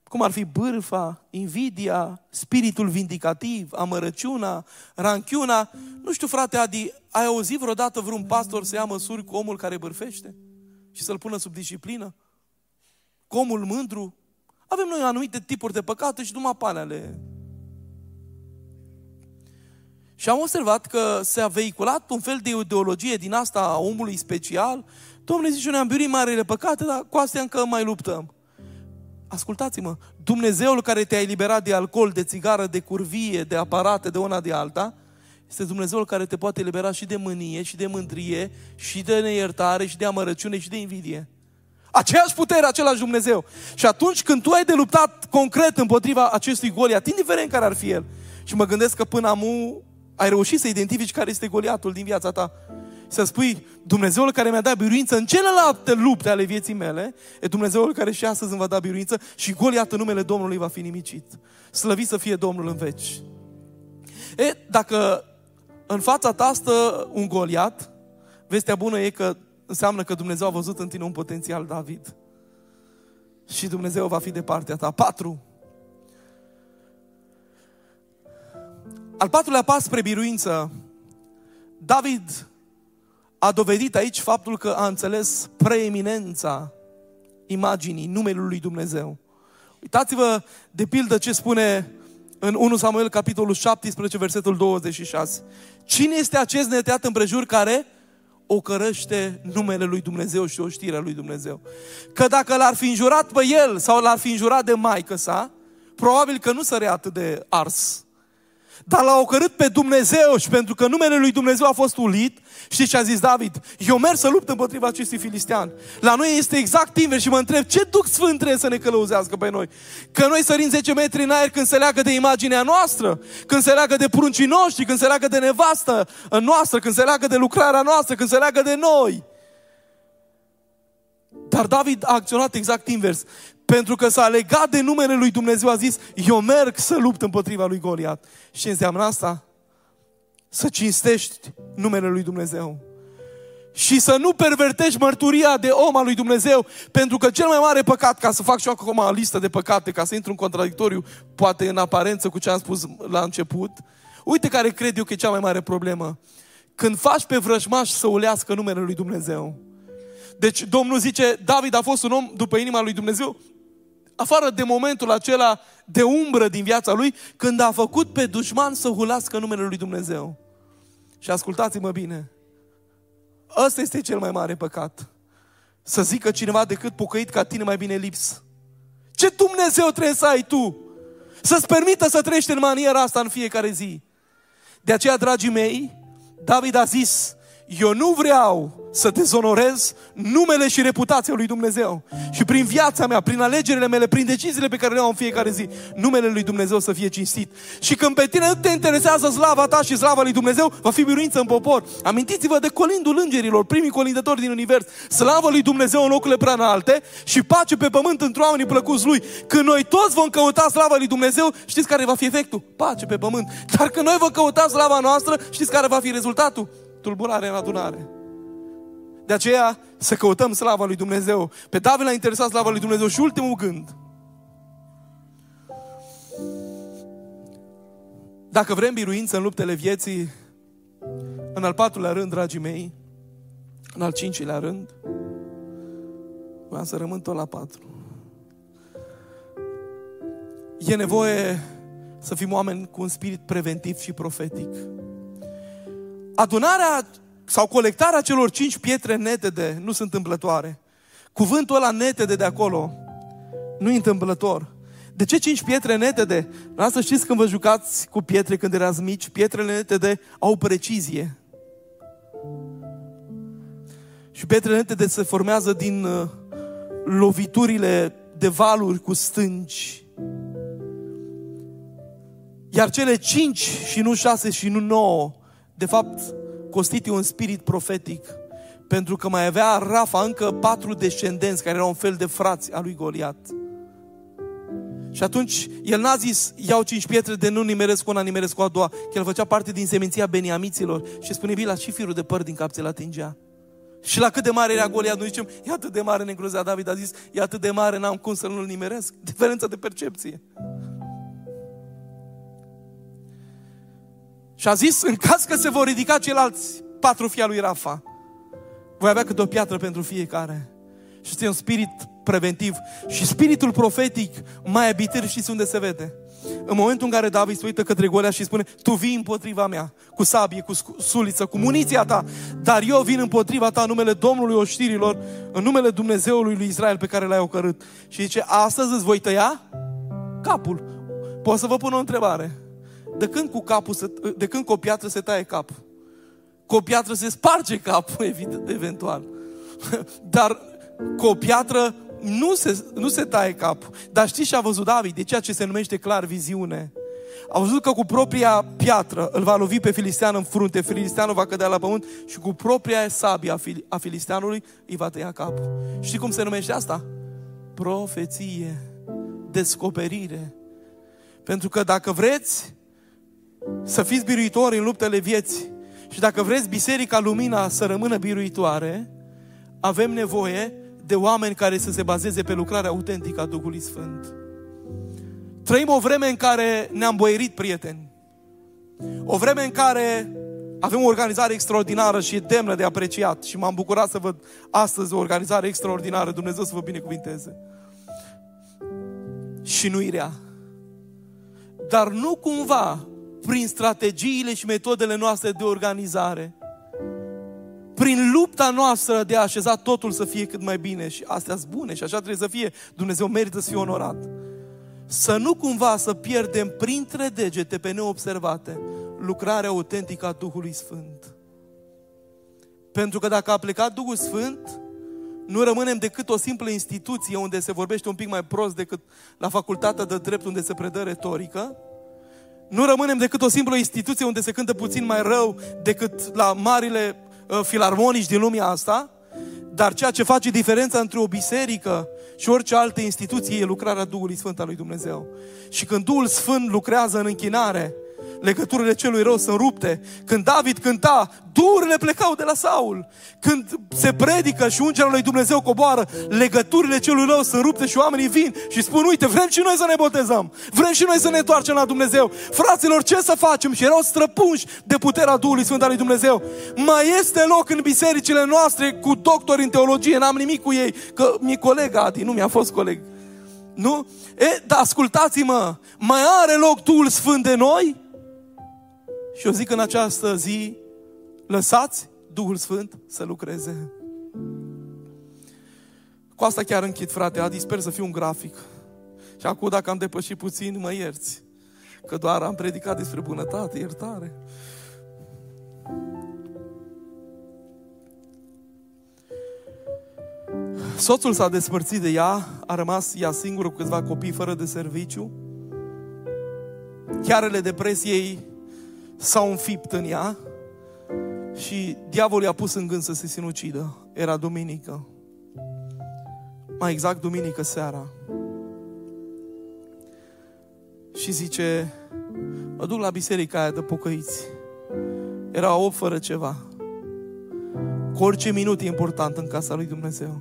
[SPEAKER 1] Cum ar fi bârfa, invidia, spiritul vindicativ, amărăciuna, ranchiuna. Nu știu, frate Adi, ai auzit vreodată vreun pastor să ia măsuri cu omul care bârfește? Și să-l pună sub disciplină? Cu omul mândru? Avem noi anumite tipuri de păcate și numai panele. Și am observat că s-a vehiculat un fel de ideologie din asta a omului special. Domnule, zice, noi am biurit marile păcate, dar cu astea încă mai luptăm. Ascultați-mă, Dumnezeul care te-a eliberat de alcool, de țigară, de curvie, de aparate, de una de alta, este Dumnezeul care te poate elibera și de mânie, și de mândrie, și de neiertare, și de amărăciune, și de invidie. Aceeași putere, același Dumnezeu. Și atunci când tu ai de luptat concret împotriva acestui Goliat, indiferent care ar fi el, și mă gândesc că până amu ai reușit să identifici care este Goliatul din viața ta, Să spui, Dumnezeul care mi-a dat biruință în celelalte lupte ale vieții mele, e Dumnezeul care și astăzi îmi va da biruință și Goliat în numele Domnului va fi nimicit. Slăvit să fie Domnul în veci. E, dacă în fața ta stă un Goliat, vestea bună e că înseamnă că Dumnezeu a văzut în tine un potențial David. Și Dumnezeu va fi de partea ta. Patru. Al patrulea pas spre biruință. David a dovedit aici faptul că a înțeles preeminența imaginii numelui lui Dumnezeu. Uitați-vă de pildă ce spune în 1 Samuel capitolul 17, versetul 26. Cine este acest neteat împrejur care o cărăște numele lui Dumnezeu și o știre lui Dumnezeu? Că dacă l-ar fi înjurat pe el sau l-ar fi înjurat de maică sa, probabil că nu sărea atât de ars. Dar l-a ocărât pe Dumnezeu și pentru că numele lui Dumnezeu a fost ulit, știți ce a zis David? Eu merg să lupt împotriva acestui filistean. La noi este exact invers și mă întreb ce Duh Sfânt trebuie să ne călăuzească pe noi? Că noi sărim 10 metri în aer când se leagă de imaginea noastră, când se leagă de pruncii noștri, când se leagă de nevastă noastră, când se leagă de lucrarea noastră, când se leagă de noi. Dar David a acționat exact invers. Pentru că s-a legat de numele lui Dumnezeu, a zis, eu merg să lupt împotriva lui Goliat. Și ce înseamnă asta? Să cinstești numele lui Dumnezeu. Și să nu pervertești mărturia de om al lui Dumnezeu, pentru că cel mai mare păcat, ca să fac și eu acum o listă de păcate, ca să intru în contradictoriu, poate în aparență cu ce am spus la început, uite care cred eu că e cea mai mare problemă. Când faci pe vrăjmaș să ulească numele lui Dumnezeu. Deci Domnul zice, David a fost un om după inima lui Dumnezeu, afară de momentul acela de umbră din viața lui, când a făcut pe dușman să hulască numele lui Dumnezeu. Și ascultați-mă bine, ăsta este cel mai mare păcat. Să zică cineva decât pocăit ca tine mai bine lips. Ce Dumnezeu trebuie să ai tu? Să-ți permită să trăiești în maniera asta în fiecare zi. De aceea, dragii mei, David a zis, eu nu vreau să dezonorez numele și reputația lui Dumnezeu. Și prin viața mea, prin alegerile mele, prin deciziile pe care le am în fiecare zi, numele lui Dumnezeu să fie cinstit. Și când pe tine nu te interesează slava ta și slava lui Dumnezeu, va fi biruință în popor. Amintiți-vă de colindul îngerilor, primii colindători din univers. Slavă lui Dumnezeu în locurile prea înalte și pace pe pământ într oamenii plăcuți lui. Când noi toți vom căuta slava lui Dumnezeu, știți care va fi efectul? Pace pe pământ. Dar când noi vom căuta slava noastră, știți care va fi rezultatul? Tulburare în adunare. De aceea să căutăm slava lui Dumnezeu. Pe David l-a interesat slava lui Dumnezeu și ultimul gând. Dacă vrem biruință în luptele vieții, în al patrulea rând, dragii mei, în al cincilea rând, vreau să rămân tot la patru. E nevoie să fim oameni cu un spirit preventiv și profetic. Adunarea sau colectarea celor cinci pietre netede nu sunt întâmplătoare. Cuvântul ăla netede de acolo nu e întâmplător. De ce cinci pietre netede? Vreau să știți când vă jucați cu pietre când erați mici, pietrele netede au precizie. Și pietrele netede se formează din uh, loviturile de valuri cu stânci. Iar cele cinci și nu șase și nu nouă, de fapt, constituie un spirit profetic. Pentru că mai avea Rafa încă patru descendenți care erau un fel de frați a lui Goliat. Și atunci el n-a zis, iau cinci pietre de nu nimeresc cu una, nimeresc cu a doua. Că el făcea parte din seminția beniamiților. Și spune, Bila, și firul de păr din cap ți-l atingea. Și la cât de mare era Goliat, noi zicem, e atât de mare, negruzea David a zis, e atât de mare, n-am cum să nu-l nimeresc. Diferența de percepție. Și a zis, în caz că se vor ridica ceilalți patru fii lui Rafa, voi avea câte o piatră pentru fiecare. Și este un spirit preventiv. Și spiritul profetic mai abitir, știți unde se vede? În momentul în care David se uită către Golia și spune, tu vii împotriva mea, cu sabie, cu suliță, cu muniția ta, dar eu vin împotriva ta în numele Domnului oștirilor, în numele Dumnezeului lui Israel pe care l-ai ocărât. Și zice, astăzi îți voi tăia capul. Pot să vă pun o întrebare. De când cu, capul se, de când cu o piatră se taie cap? Cu o piatră se sparge capul, *laughs* evident, eventual. *laughs* Dar cu o piatră nu se, nu se taie capul. Dar știți ce a văzut David? De ceea ce se numește clar viziune. A văzut că cu propria piatră îl va lovi pe filistean în frunte, filisteanul va cădea la pământ și cu propria sabie a, fil- a filisteanului îi va tăia capul. Știi cum se numește asta? Profeție, descoperire. Pentru că dacă vreți să fiți biruitori în luptele vieții și dacă vreți Biserica Lumina să rămână biruitoare, avem nevoie de oameni care să se bazeze pe lucrarea autentică a Duhului Sfânt. Trăim o vreme în care ne-am boierit prieteni. O vreme în care avem o organizare extraordinară și e demnă de apreciat și m-am bucurat să văd astăzi o organizare extraordinară. Dumnezeu să vă binecuvinteze. Și nu rea. Dar nu cumva prin strategiile și metodele noastre de organizare, prin lupta noastră de a așeza totul să fie cât mai bine și astea sunt bune și așa trebuie să fie. Dumnezeu merită să fie onorat. Să nu cumva să pierdem printre degete pe neobservate lucrarea autentică a Duhului Sfânt. Pentru că dacă a plecat Duhul Sfânt, nu rămânem decât o simplă instituție unde se vorbește un pic mai prost decât la facultatea de drept unde se predă retorică. Nu rămânem decât o simplă instituție unde se cântă puțin mai rău decât la marile uh, filarmonici din lumea asta. Dar ceea ce face diferența între o biserică și orice altă instituție e lucrarea Duhului Sfânt al lui Dumnezeu. Și când Duhul Sfânt lucrează în închinare, legăturile celui rău sunt rupte. Când David cânta, durile plecau de la Saul. Când se predică și ungerea lui Dumnezeu coboară, legăturile celui rău sunt rupte și oamenii vin și spun, uite, vrem și noi să ne botezăm. Vrem și noi să ne întoarcem la Dumnezeu. Fraților, ce să facem? Și erau străpunși de puterea Duhului Sfânt al lui Dumnezeu. Mai este loc în bisericile noastre cu doctori în teologie, n-am nimic cu ei, că mi-e coleg Adi, nu mi-a fost coleg. Nu? E, dar ascultați-mă, mai are loc Duhul Sfânt de noi? Și eu zic în această zi, lăsați Duhul Sfânt să lucreze. Cu asta chiar închid, frate. Adi, sper să fiu un grafic. Și acum, dacă am depășit puțin, mă ierți. Că doar am predicat despre bunătate, iertare. Soțul s-a despărțit de ea, a rămas ea singură cu câțiva copii fără de serviciu. Chiarele depresiei s-au înfipt în ea și diavolul i-a pus în gând să se sinucidă. Era duminică. Mai exact duminică seara. Și zice, mă duc la biserica aia de pocăiți. Era o fără ceva. Cu orice minut e important în casa lui Dumnezeu.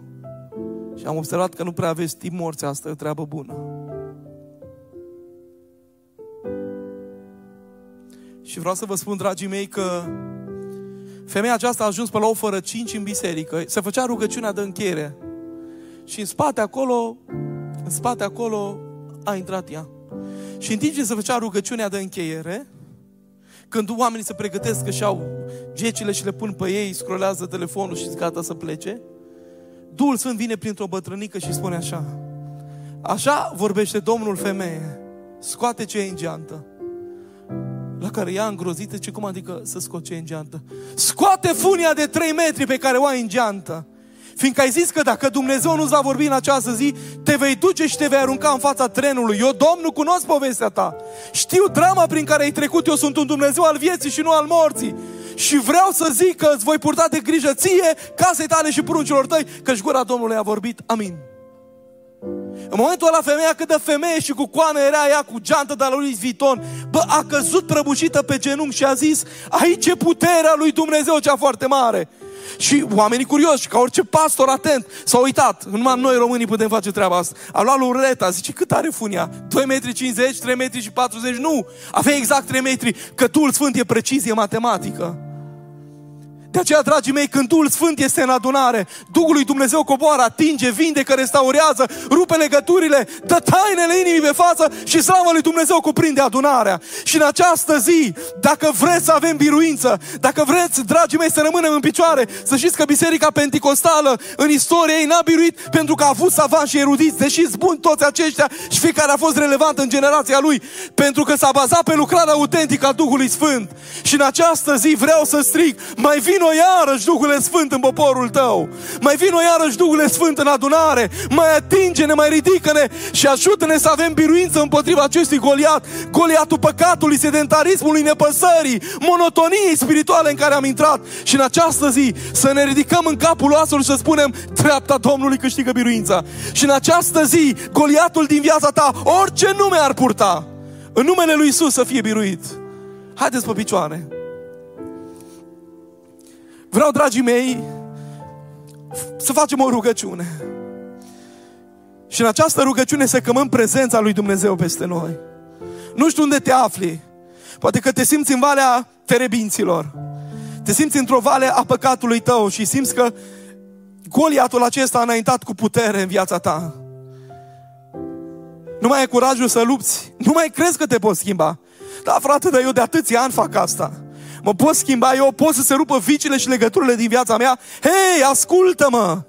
[SPEAKER 1] Și am observat că nu prea aveți timp morți asta, e o treabă bună. Și vreau să vă spun, dragii mei, că femeia aceasta a ajuns pe la o fără cinci în biserică. Se făcea rugăciunea de încheiere. Și în spate acolo, în spate acolo a intrat ea. Și în timp ce se făcea rugăciunea de încheiere, când oamenii se pregătesc că și-au gecile și le pun pe ei, scrolează telefonul și gata să plece, Duhul Sfânt vine printr-o bătrânică și spune așa, așa vorbește Domnul femeie, scoate ce e în geantă. La care ea îngrozită, ce cum adică să scoți ce în geantă? Scoate funia de 3 metri pe care o ai în geantă. Fiindcă ai zis că dacă Dumnezeu nu-ți va vorbi în această zi, te vei duce și te vei arunca în fața trenului. Eu, Domnul, cunosc povestea ta. Știu drama prin care ai trecut. Eu sunt un Dumnezeu al vieții și nu al morții. Și vreau să zic că îți voi purta de grijă ție, casei tale și pruncilor tăi, căci gura Domnului a vorbit. Amin. În momentul ăla femeia cât de femeie și cu coană era ea cu geantă de la lui Vuitton, bă, a căzut prăbușită pe genunchi și a zis, aici e puterea lui Dumnezeu cea foarte mare. Și oamenii curioși, ca orice pastor atent, s-au uitat. Numai noi românii putem face treaba asta. A luat lureta, zice, cât are funia? 2 metri 50, 3 metri și 40? Nu! Avea exact 3 metri, că Duhul Sfânt e precizie matematică. De aceea, dragii mei, când Duhul Sfânt este în adunare, Duhul lui Dumnezeu coboară, atinge, vindecă, restaurează, rupe legăturile, dă tainele inimii pe față și slavă lui Dumnezeu cuprinde adunarea. Și în această zi, dacă vreți să avem biruință, dacă vreți, dragii mei, să rămânem în picioare, să știți că Biserica Pentecostală în istorie ei n-a biruit pentru că a avut savan și erudiți, deși spun toți aceștia și fiecare a fost relevant în generația lui, pentru că s-a bazat pe lucrarea autentică a Duhului Sfânt. Și în această zi vreau să strig, mai vin vino iarăși, Duhule Sfânt, în poporul tău. Mai vino iarăși, Duhule Sfânt, în adunare. Mai atinge-ne, mai ridică-ne și ajută-ne să avem biruință împotriva acestui goliat. Goliatul păcatului, sedentarismului, nepăsării, monotoniei spirituale în care am intrat. Și în această zi să ne ridicăm în capul oasului și să spunem, treapta Domnului câștigă biruința. Și în această zi, goliatul din viața ta, orice nume ar purta, în numele lui Isus să fie biruit. Haideți pe picioare. Vreau, dragii mei, să facem o rugăciune. Și în această rugăciune să cămăm prezența lui Dumnezeu peste noi. Nu știu unde te afli. Poate că te simți în valea terebinților. Te simți într-o vale a păcatului tău și simți că Goliatul acesta a înaintat cu putere în viața ta. Nu mai ai curajul să lupți. Nu mai crezi că te poți schimba. Da, frate, dar eu de atâția ani fac asta. Mă pot schimba eu, pot să se rupă vicile și legăturile din viața mea. Hei, ascultă-mă!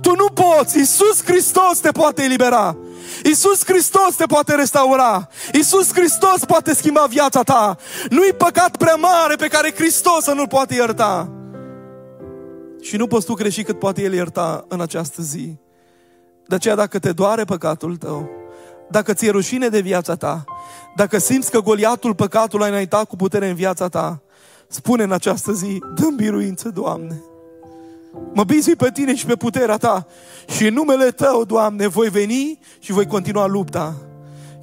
[SPEAKER 1] Tu nu poți! Iisus Hristos te poate elibera! Iisus Hristos te poate restaura! Iisus Hristos poate schimba viața ta! Nu-i păcat prea mare pe care Hristos să nu-l poate ierta! Și nu poți tu greși cât poate El ierta în această zi. De aceea dacă te doare păcatul tău, dacă ți-e rușine de viața ta, dacă simți că goliatul păcatului a înaintat cu putere în viața ta, spune în această zi, dă biruință, Doamne. Mă bizui pe tine și pe puterea ta și în numele tău, Doamne, voi veni și voi continua lupta.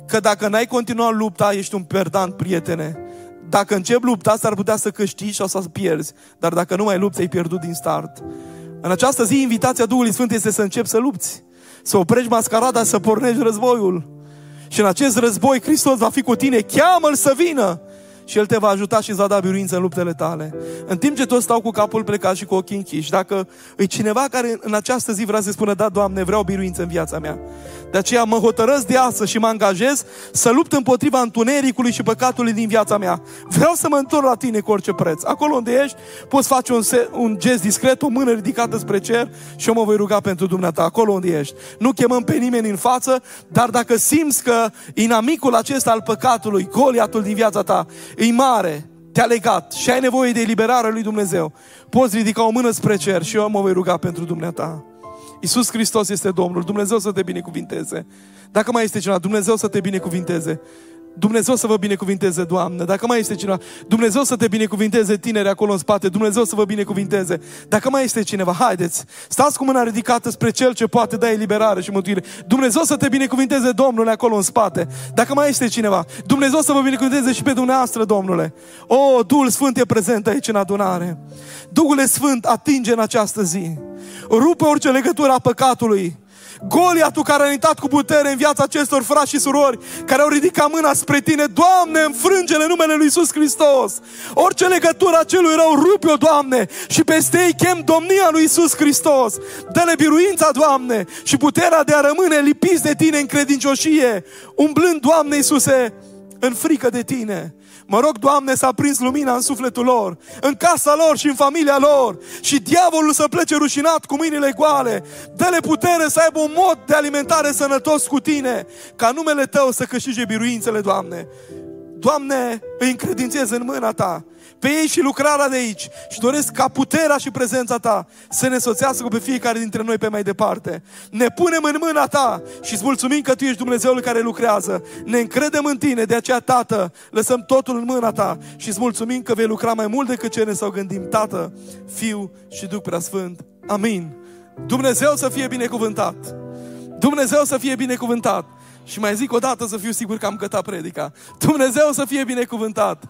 [SPEAKER 1] Că dacă n-ai continuat lupta, ești un perdant, prietene. Dacă începi lupta, s-ar putea să câștigi sau să pierzi. Dar dacă nu mai lupți, ai pierdut din start. În această zi, invitația Duhului Sfânt este să începi să lupți. Să oprești mascarada, să pornești războiul. Și în acest război Hristos va fi cu tine. Cheamă-L să vină și El te va ajuta și îți va da biruință în luptele tale. În timp ce toți stau cu capul plecat și cu ochii închiși, dacă e cineva care în această zi vrea să spună, da, Doamne, vreau biruință în viața mea. De aceea mă hotărăsc de astăzi și mă angajez să lupt împotriva întunericului și păcatului din viața mea. Vreau să mă întorc la tine cu orice preț. Acolo unde ești, poți face un, se- un gest discret, o mână ridicată spre cer și eu mă voi ruga pentru dumneata, acolo unde ești. Nu chemăm pe nimeni în față, dar dacă simți că inamicul acesta al păcatului, goliatul din viața ta, e mare, te-a legat și ai nevoie de eliberarea lui Dumnezeu, poți ridica o mână spre cer și eu mă voi ruga pentru dumneata. Iisus Hristos este Domnul, Dumnezeu să te binecuvinteze. Dacă mai este cineva, Dumnezeu să te binecuvinteze. Dumnezeu să vă binecuvinteze, Doamne. Dacă mai este cineva, Dumnezeu să te binecuvinteze, tineri acolo în spate. Dumnezeu să vă binecuvinteze. Dacă mai este cineva, haideți, stați cu mâna ridicată spre Cel ce poate da eliberare și mântuire. Dumnezeu să te binecuvinteze, Domnule, acolo în spate. Dacă mai este cineva, Dumnezeu să vă binecuvinteze și pe dumneavoastră, Domnule. O, Duhul Sfânt e prezent aici în adunare. Duhul Sfânt atinge în această zi. Rupe orice legătură a păcatului Goliatul care a intrat cu putere în viața acestor frați și surori care au ridicat mâna spre tine, Doamne, înfrânge-le numele Lui Iisus Hristos. Orice legătură a celui rău, rupe-o, Doamne, și peste ei chem domnia Lui Iisus Hristos. Dă-le biruința, Doamne, și puterea de a rămâne lipiți de Tine în credincioșie, umblând, Doamne Iisuse, în frică de Tine. Mă rog, Doamne, să aprins lumina în sufletul lor, în casa lor și în familia lor și diavolul să plece rușinat cu mâinile goale. Dă-le putere să aibă un mod de alimentare sănătos cu Tine, ca numele Tău să câștige biruințele, Doamne. Doamne, îi încredințez în mâna Ta pe ei și lucrarea de aici și doresc ca puterea și prezența Ta să ne soțească pe fiecare dintre noi pe mai departe. Ne punem în mâna Ta și îți mulțumim că Tu ești Dumnezeul care lucrează. Ne încredem în Tine, de aceea, Tată, lăsăm totul în mâna Ta și îți mulțumim că vei lucra mai mult decât ce ne sau gândim, Tată, Fiu și Duh Preasfânt. Amin. Dumnezeu să fie binecuvântat. Dumnezeu să fie binecuvântat. Și mai zic o dată să fiu sigur că am cătat predica. Dumnezeu să fie binecuvântat.